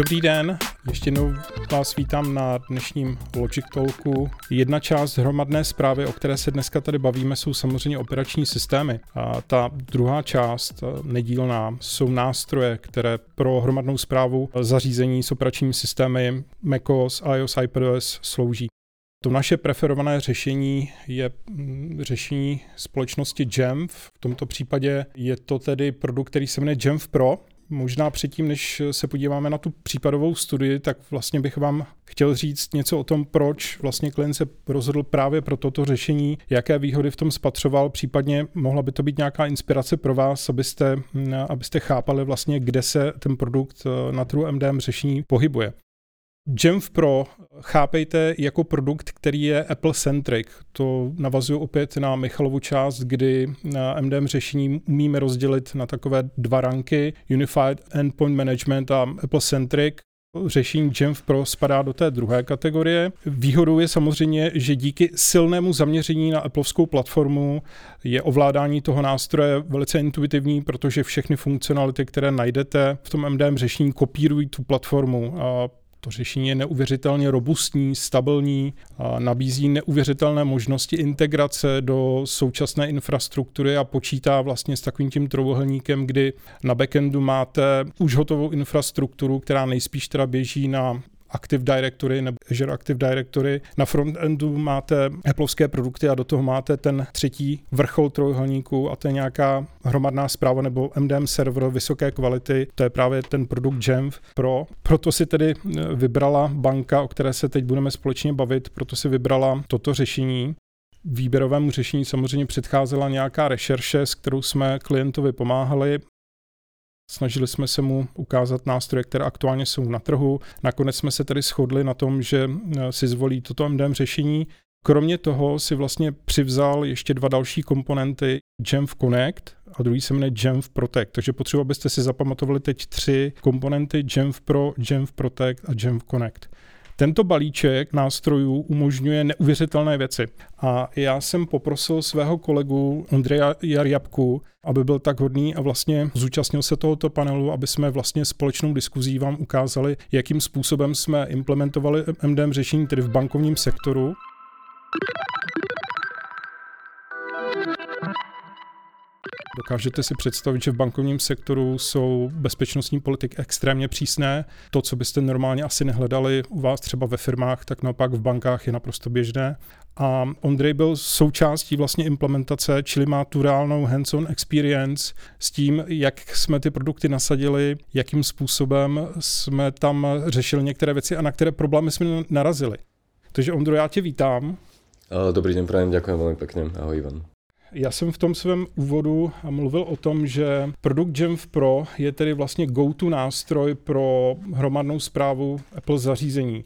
Dobrý den, ještě jednou vás vítám na dnešním Logic Talku. Jedna část hromadné zprávy, o které se dneska tady bavíme, jsou samozřejmě operační systémy. A ta druhá část, nedílná, jsou nástroje, které pro hromadnou zprávu zařízení s operačními systémy macOS, iOS, iPadOS slouží. To naše preferované řešení je mm, řešení společnosti Jamf. V tomto případě je to tedy produkt, který se jmenuje Jamf Pro. Možná předtím, než se podíváme na tu případovou studii, tak vlastně bych vám chtěl říct něco o tom, proč vlastně klient se rozhodl právě pro toto řešení, jaké výhody v tom spatřoval, případně mohla by to být nějaká inspirace pro vás, abyste, abyste chápali vlastně, kde se ten produkt eh, na trhu MDM řešení pohybuje. Jamf Pro chápejte jako produkt, který je Apple-centric. To navazuje opět na Michalovu část, kdy MDM řešení umíme rozdělit na takové dva ranky, Unified Endpoint Management a Apple-centric. Řešení Jamf Pro spadá do té druhé kategorie. Výhodou je samozřejmě, že díky silnému zaměření na Appleovskou platformu je ovládání toho nástroje velice intuitivní, protože všechny funkcionality, které najdete v tom MDM řešení, kopírují tu platformu. A to řešení je neuvěřitelně robustní, stabilní, a nabízí neuvěřitelné možnosti integrace do současné infrastruktury a počítá vlastně s takovým tím trojuhelníkem, kdy na backendu máte už hotovou infrastrukturu, která nejspíš teda běží na Active Directory nebo Azure Active Directory. Na frontendu máte Appleovské produkty a do toho máte ten třetí vrchol trojuhelníku a to je nějaká hromadná zpráva nebo MDM server vysoké kvality. To je právě ten produkt Jamf Pro. Proto si tedy eh, vybrala banka, o které se teď budeme společně bavit, proto si vybrala toto řešení výběrovému řešení samozřejmě předcházela nějaká rešerše, s kterou jsme klientovi pomáhali. Snažili jsme se mu ukázat nástroje, které aktuálně jsou na trhu. Nakonec jsme se tedy shodli na tom, že eh, si zvolí toto MDM řešení. Kromě toho si vlastně přivzal ještě dva další komponenty Jamf Connect a druhý se jmenuje Jamf Protect. Takže potřebuji, abyste si zapamatovali teď tři komponenty Jamf Pro, Jamf Protect a Jamf Connect. Tento balíček nástrojů umožňuje neuvěřitelné věci. A já jsem poprosil svého kolegu Ondreja Jarjabku, aby byl tak hodný a vlastně zúčastnil se tohoto panelu, aby jsme vlastně společnou diskuzí vám ukázali, jakým způsobem jsme implementovali MDM řešení tedy v bankovním sektoru. Dokážete si představit, že v bankovním sektoru jsou bezpečnostní politiky extrémně přísné. To, co byste normálně asi nehledali u vás třeba ve firmách, tak naopak v bankách je naprosto běžné. A Ondrej byl součástí vlastně implementace, čili má tu reálnou hands-on experience s tím, jak jsme ty produkty nasadili, jakým způsobem jsme tam řešili některé věci a na které problémy jsme narazili. Takže Ondro, já tě vítám. Dobrý den, prajem, děkuji velmi pěkně. Ahoj Ivan. Já jsem v tom svém úvodu mluvil o tom, že produkt Jamf Pro je tedy vlastně go-to nástroj pro hromadnou zprávu Apple zařízení.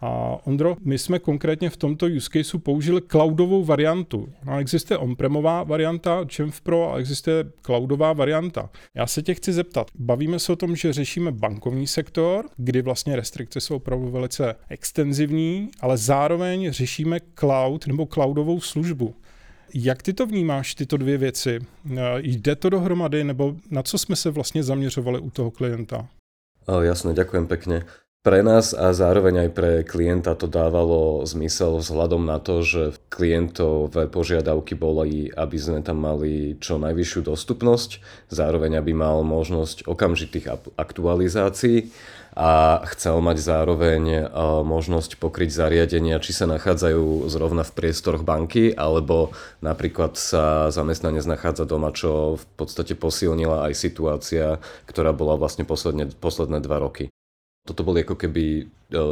A Ondro, my jsme konkrétně v tomto use caseu použili cloudovou variantu. No, existuje on-premová varianta Jamf Pro a existuje cloudová varianta. Já se tě chci zeptat, bavíme se o tom, že řešíme bankovní sektor, kdy vlastně restrikce jsou opravdu velice extenzivní, ale zároveň řešíme cloud nebo cloudovou službu. Jak ty to vnímáš, tyto dvě věci? Eh, jde to dohromady, nebo na co jsme se vlastně zaměřovali u toho klienta? O, jasné, ďakujem pekne. Pre nás a zároveň aj pre klienta to dávalo zmysel vzhľadom na to, že klientové požiadavky boli, aby sme tam mali čo najvyššiu dostupnosť, zároveň aby mal možnosť okamžitých aktualizácií a chcel mať zároveň e, možnosť pokryť zariadenia, či sa nachádzajú zrovna v priestoroch banky, alebo napríklad sa zamestnanec nachádza doma, čo v podstate posilnila aj situácia, ktorá bola vlastne posledne, posledné dva roky. Toto boli ako keby e,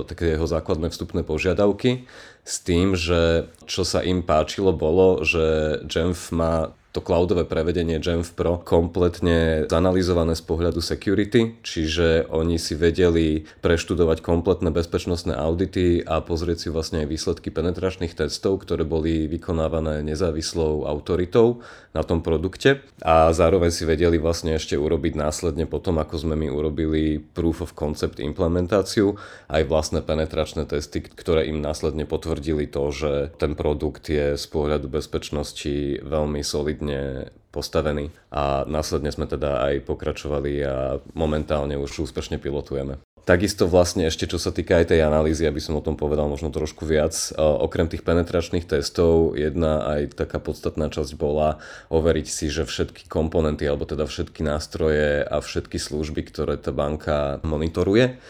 také jeho základné vstupné požiadavky s tým, že čo sa im páčilo bolo, že Jamf má to cloudové prevedenie Jamf Pro kompletne zanalizované z pohľadu security, čiže oni si vedeli preštudovať kompletné bezpečnostné audity a pozrieť si vlastne aj výsledky penetračných testov, ktoré boli vykonávané nezávislou autoritou na tom produkte. A zároveň si vedeli vlastne ešte urobiť následne potom, ako sme my urobili proof of concept implementáciu, aj vlastné penetračné testy, ktoré im následne potvrdili to, že ten produkt je z pohľadu bezpečnosti veľmi solidný solidne postavený a následne sme teda aj pokračovali a momentálne už úspešne pilotujeme. Takisto vlastne ešte čo sa týka aj tej analýzy, aby som o tom povedal možno trošku viac, okrem tých penetračných testov, jedna aj taká podstatná časť bola overiť si, že všetky komponenty, alebo teda všetky nástroje a všetky služby, ktoré tá banka monitoruje,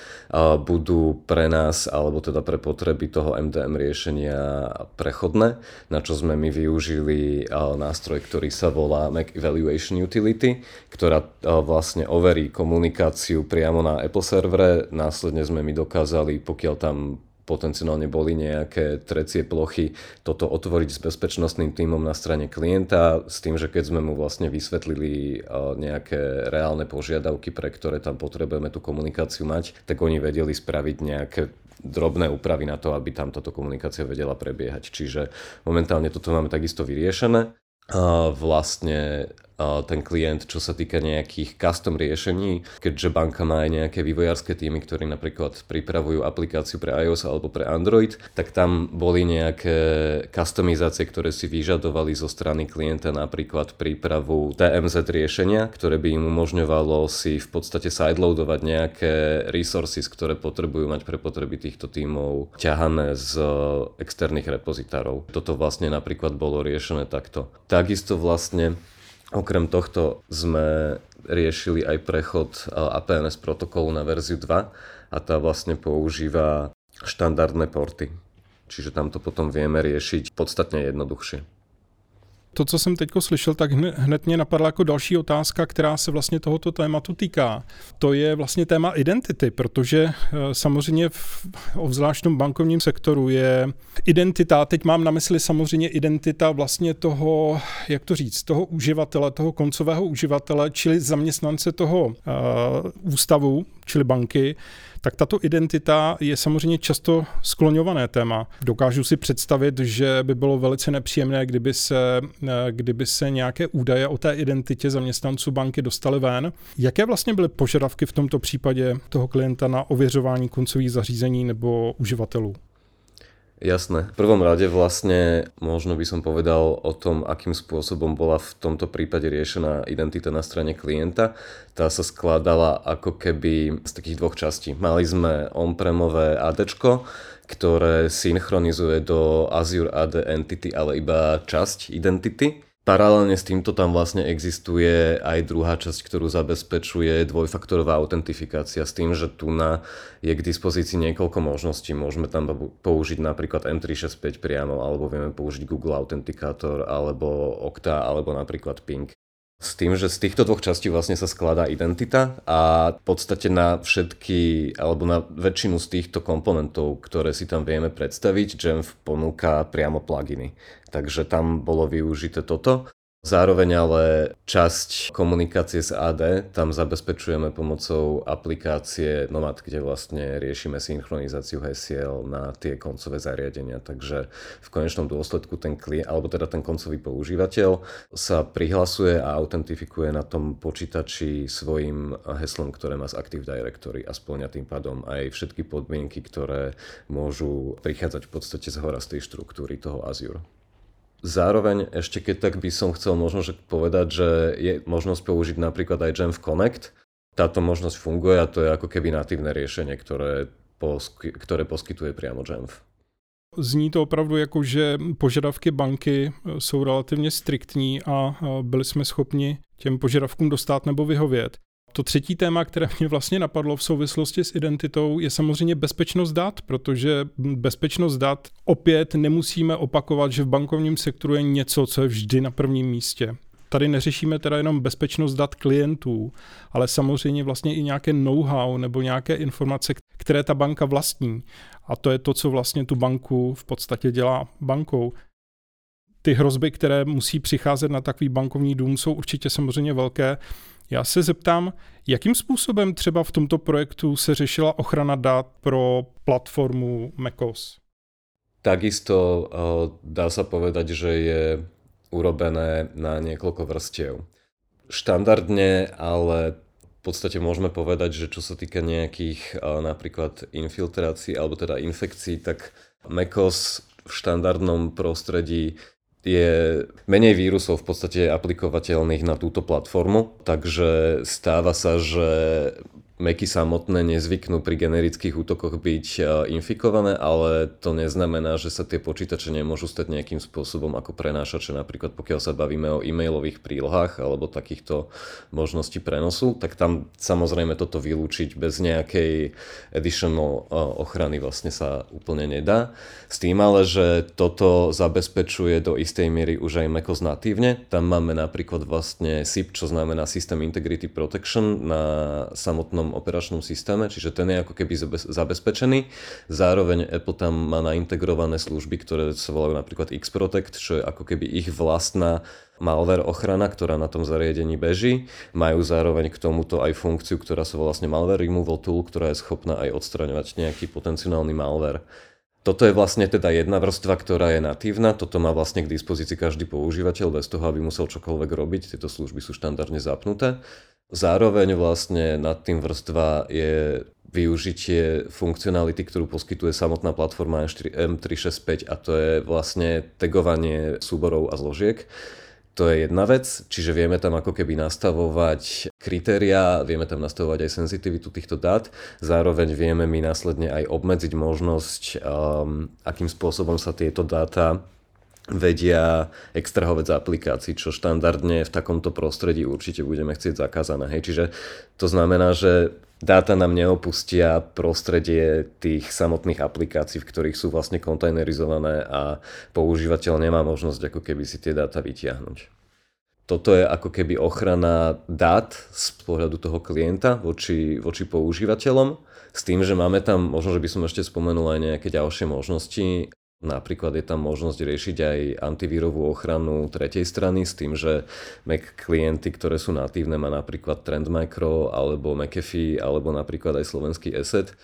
budú pre nás, alebo teda pre potreby toho MDM riešenia prechodné, na čo sme my využili nástroj, ktorý sa volá Mac Evaluation Utility, ktorá vlastne overí komunikáciu priamo na Apple servere následne sme my dokázali, pokiaľ tam potenciálne boli nejaké trecie plochy, toto otvoriť s bezpečnostným týmom na strane klienta, s tým, že keď sme mu vlastne vysvetlili nejaké reálne požiadavky, pre ktoré tam potrebujeme tú komunikáciu mať, tak oni vedeli spraviť nejaké drobné úpravy na to, aby tam táto komunikácia vedela prebiehať. Čiže momentálne toto máme takisto vyriešené. Vlastne ten klient, čo sa týka nejakých custom riešení, keďže banka má aj nejaké vývojárske týmy, ktorí napríklad pripravujú aplikáciu pre iOS alebo pre Android, tak tam boli nejaké customizácie, ktoré si vyžadovali zo strany klienta napríklad prípravu TMZ riešenia, ktoré by im umožňovalo si v podstate sideloadovať nejaké resources, ktoré potrebujú mať pre potreby týchto tímov ťahané z externých repozitárov. Toto vlastne napríklad bolo riešené takto. Takisto vlastne Okrem tohto sme riešili aj prechod APNS protokolu na verziu 2 a tá vlastne používa štandardné porty. Čiže tam to potom vieme riešiť podstatne jednoduchšie to, co jsem teď slyšel, tak hned mě napadla jako další otázka, která se vlastně tohoto tématu týká. To je vlastně téma identity, protože eh, samozřejmě v obzvláštním bankovním sektoru je identita, teď mám na mysli samozřejmě identita vlastně toho, jak to říct, toho uživatele, toho koncového uživatele, čili zaměstnance toho uh, ústavu, čili banky, tak tato identita je samozřejmě často skloňované téma. Dokážu si představit, že by bylo velice nepříjemné, kdyby se, kdyby se nějaké údaje o té identitě zaměstnanců banky dostaly ven. Jaké vlastně byly požadavky v tomto případě toho klienta na ověřování koncových zařízení nebo uživatelů? Jasné. V prvom rade vlastne možno by som povedal o tom, akým spôsobom bola v tomto prípade riešená identita na strane klienta. Tá sa skladala ako keby z takých dvoch častí. Mali sme on-premové AD, ktoré synchronizuje do Azure AD Entity, ale iba časť identity Paralelne s týmto tam vlastne existuje aj druhá časť, ktorú zabezpečuje dvojfaktorová autentifikácia s tým, že tu na je k dispozícii niekoľko možností. Môžeme tam použiť napríklad M365 priamo, alebo vieme použiť Google Authenticator, alebo Okta, alebo napríklad Ping. S tým, že z týchto dvoch častí vlastne sa skladá identita a v podstate na všetky, alebo na väčšinu z týchto komponentov, ktoré si tam vieme predstaviť, Jamf ponúka priamo pluginy. Takže tam bolo využité toto. Zároveň ale časť komunikácie s AD tam zabezpečujeme pomocou aplikácie Nomad, kde vlastne riešime synchronizáciu hesiel na tie koncové zariadenia. Takže v konečnom dôsledku ten klient, alebo teda ten koncový používateľ sa prihlasuje a autentifikuje na tom počítači svojim heslom, ktoré má z Active Directory a splňa tým pádom aj všetky podmienky, ktoré môžu prichádzať v podstate z hora z tej štruktúry toho Azure. Zároveň ešte keď tak by som chcel možno že povedať, že je možnosť použiť napríklad aj Jamf Connect. Táto možnosť funguje a to je ako keby natívne riešenie, ktoré, posky, ktoré poskytuje priamo Jamf. Zní to opravdu jako, že požadavky banky jsou relativně striktní a byli jsme schopni těm požadavkům dostat nebo vyhovět. To třetí téma, které mě vlastně napadlo v souvislosti s identitou, je samozřejmě bezpečnost dat, protože bezpečnost dat opět nemusíme opakovat, že v bankovním sektoru je něco, co je vždy na prvním místě. Tady neřešíme teda jenom bezpečnost dat klientů, ale samozřejmě vlastně i nějaké know-how nebo nějaké informace, které ta banka vlastní. A to je to, co vlastně tu banku v podstatě dělá bankou ty hrozby, které musí přicházet na takový bankovní dům, jsou určitě samozřejmě velké. Já se zeptám, jakým způsobem třeba v tomto projektu se řešila ochrana dat pro platformu MacOS? Takisto dá sa povedať, že je urobené na niekoľko vrstiev. Štandardne, ale v podstate môžeme povedať, že čo sa týka nejakých napríklad infiltrácií alebo teda infekcií, tak MacOS v štandardnom prostredí je menej vírusov v podstate aplikovateľných na túto platformu, takže stáva sa, že Meky samotné nezvyknú pri generických útokoch byť e, infikované, ale to neznamená, že sa tie počítače nemôžu stať nejakým spôsobom ako prenášače, napríklad pokiaľ sa bavíme o e-mailových prílohách alebo takýchto možností prenosu, tak tam samozrejme toto vylúčiť bez nejakej additional e, ochrany vlastne sa úplne nedá. S tým ale, že toto zabezpečuje do istej miery už aj MacOS natívne. Tam máme napríklad vlastne SIP, čo znamená System Integrity Protection na samotnom samotnom operačnom systéme, čiže ten je ako keby zabezpečený. Zároveň Apple tam má naintegrované služby, ktoré sa volajú napríklad X-Protect, čo je ako keby ich vlastná malware ochrana, ktorá na tom zariadení beží. Majú zároveň k tomuto aj funkciu, ktorá sa vlastne malware removal tool, ktorá je schopná aj odstraňovať nejaký potenciálny malware. Toto je vlastne teda jedna vrstva, ktorá je natívna. Toto má vlastne k dispozícii každý používateľ bez toho, aby musel čokoľvek robiť. Tieto služby sú štandardne zapnuté. Zároveň vlastne nad tým vrstva je využitie funkcionality, ktorú poskytuje samotná platforma M365 a to je vlastne tagovanie súborov a zložiek. To je jedna vec, čiže vieme tam ako keby nastavovať kritéria, vieme tam nastavovať aj senzitivitu týchto dát, zároveň vieme my následne aj obmedziť možnosť, um, akým spôsobom sa tieto dáta vedia extrahovať z aplikácií, čo štandardne v takomto prostredí určite budeme chcieť zakázané. Hej. Čiže to znamená, že dáta nám neopustia prostredie tých samotných aplikácií, v ktorých sú vlastne kontajnerizované a používateľ nemá možnosť ako keby si tie dáta vytiahnuť. Toto je ako keby ochrana dát z pohľadu toho klienta voči, voči používateľom s tým, že máme tam, možno, že by som ešte spomenul aj nejaké ďalšie možnosti, Napríklad je tam možnosť riešiť aj antivírovú ochranu tretej strany s tým, že Mac klienty, ktoré sú natívne, má napríklad Trend Micro alebo McAfee alebo napríklad aj slovenský Asset.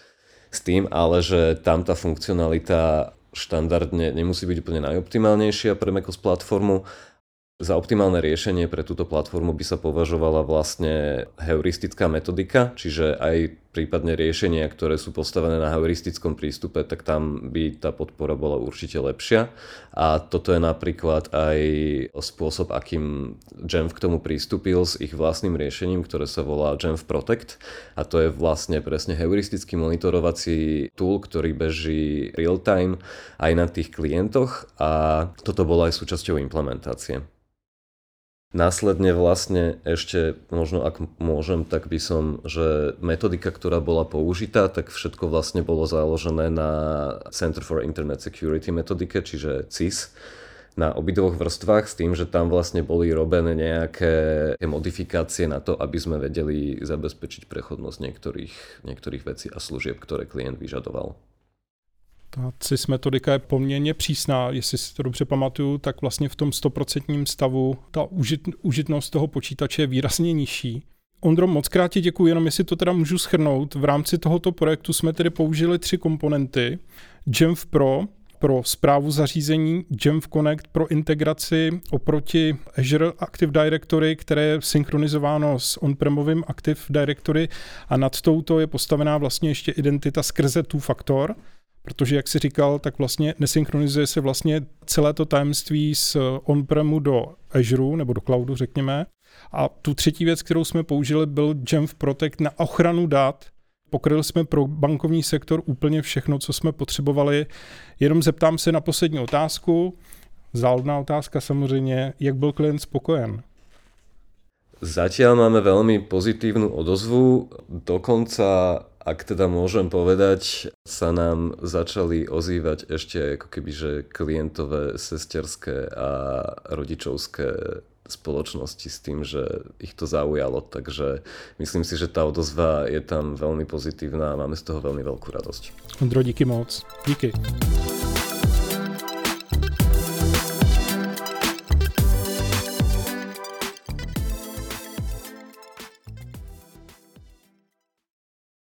S tým ale, že tam tá funkcionalita štandardne nemusí byť úplne najoptimálnejšia pre macOS platformu, za optimálne riešenie pre túto platformu by sa považovala vlastne heuristická metodika, čiže aj prípadne riešenia, ktoré sú postavené na heuristickom prístupe, tak tam by tá podpora bola určite lepšia. A toto je napríklad aj spôsob, akým Jamf k tomu pristúpil s ich vlastným riešením, ktoré sa volá Jamf Protect. A to je vlastne presne heuristický monitorovací tool, ktorý beží real-time aj na tých klientoch a toto bolo aj súčasťou implementácie. Následne vlastne ešte, možno ak môžem, tak by som, že metodika, ktorá bola použitá, tak všetko vlastne bolo založené na Center for Internet Security metodike, čiže CIS, na obidvoch vrstvách s tým, že tam vlastne boli robené nejaké modifikácie na to, aby sme vedeli zabezpečiť prechodnosť niektorých, niektorých vecí a služieb, ktoré klient vyžadoval. Ta CIS metodika je poměrně přísná, jestli si to dobře pamatuju, tak vlastně v tom 100% stavu ta užit, užitnost toho počítače je výrazně nižší. Ondro, moc krát ti děkuji, jenom jestli to teda můžu schrnout. V rámci tohoto projektu jsme tedy použili tři komponenty. Jamf Pro pro zprávu zařízení, Jamf Connect pro integraci oproti Azure Active Directory, které je synchronizováno s on-premovým Active Directory a nad touto je postavená vlastně ještě identita skrze two-factor – Protože, jak si říkal, tak vlastně nesynchronizuje se vlastně celé to tajemství z on-premu do Azure nebo do cloudu, řekněme. A tu třetí věc, kterou jsme použili, byl Jamf Protect na ochranu dat. Pokryli jsme pro bankovní sektor úplně všechno, co jsme potřebovali. Jenom zeptám se na poslední otázku. Záludná otázka samozřejmě, jak byl klient spokojen? Zatiaľ máme veľmi pozitívnu odozvu, dokonca ak teda môžem povedať, sa nám začali ozývať ešte ako keby, že klientové, sesterské a rodičovské spoločnosti s tým, že ich to zaujalo, takže myslím si, že tá odozva je tam veľmi pozitívna a máme z toho veľmi veľkú radosť. Ondro, díky moc. Díky.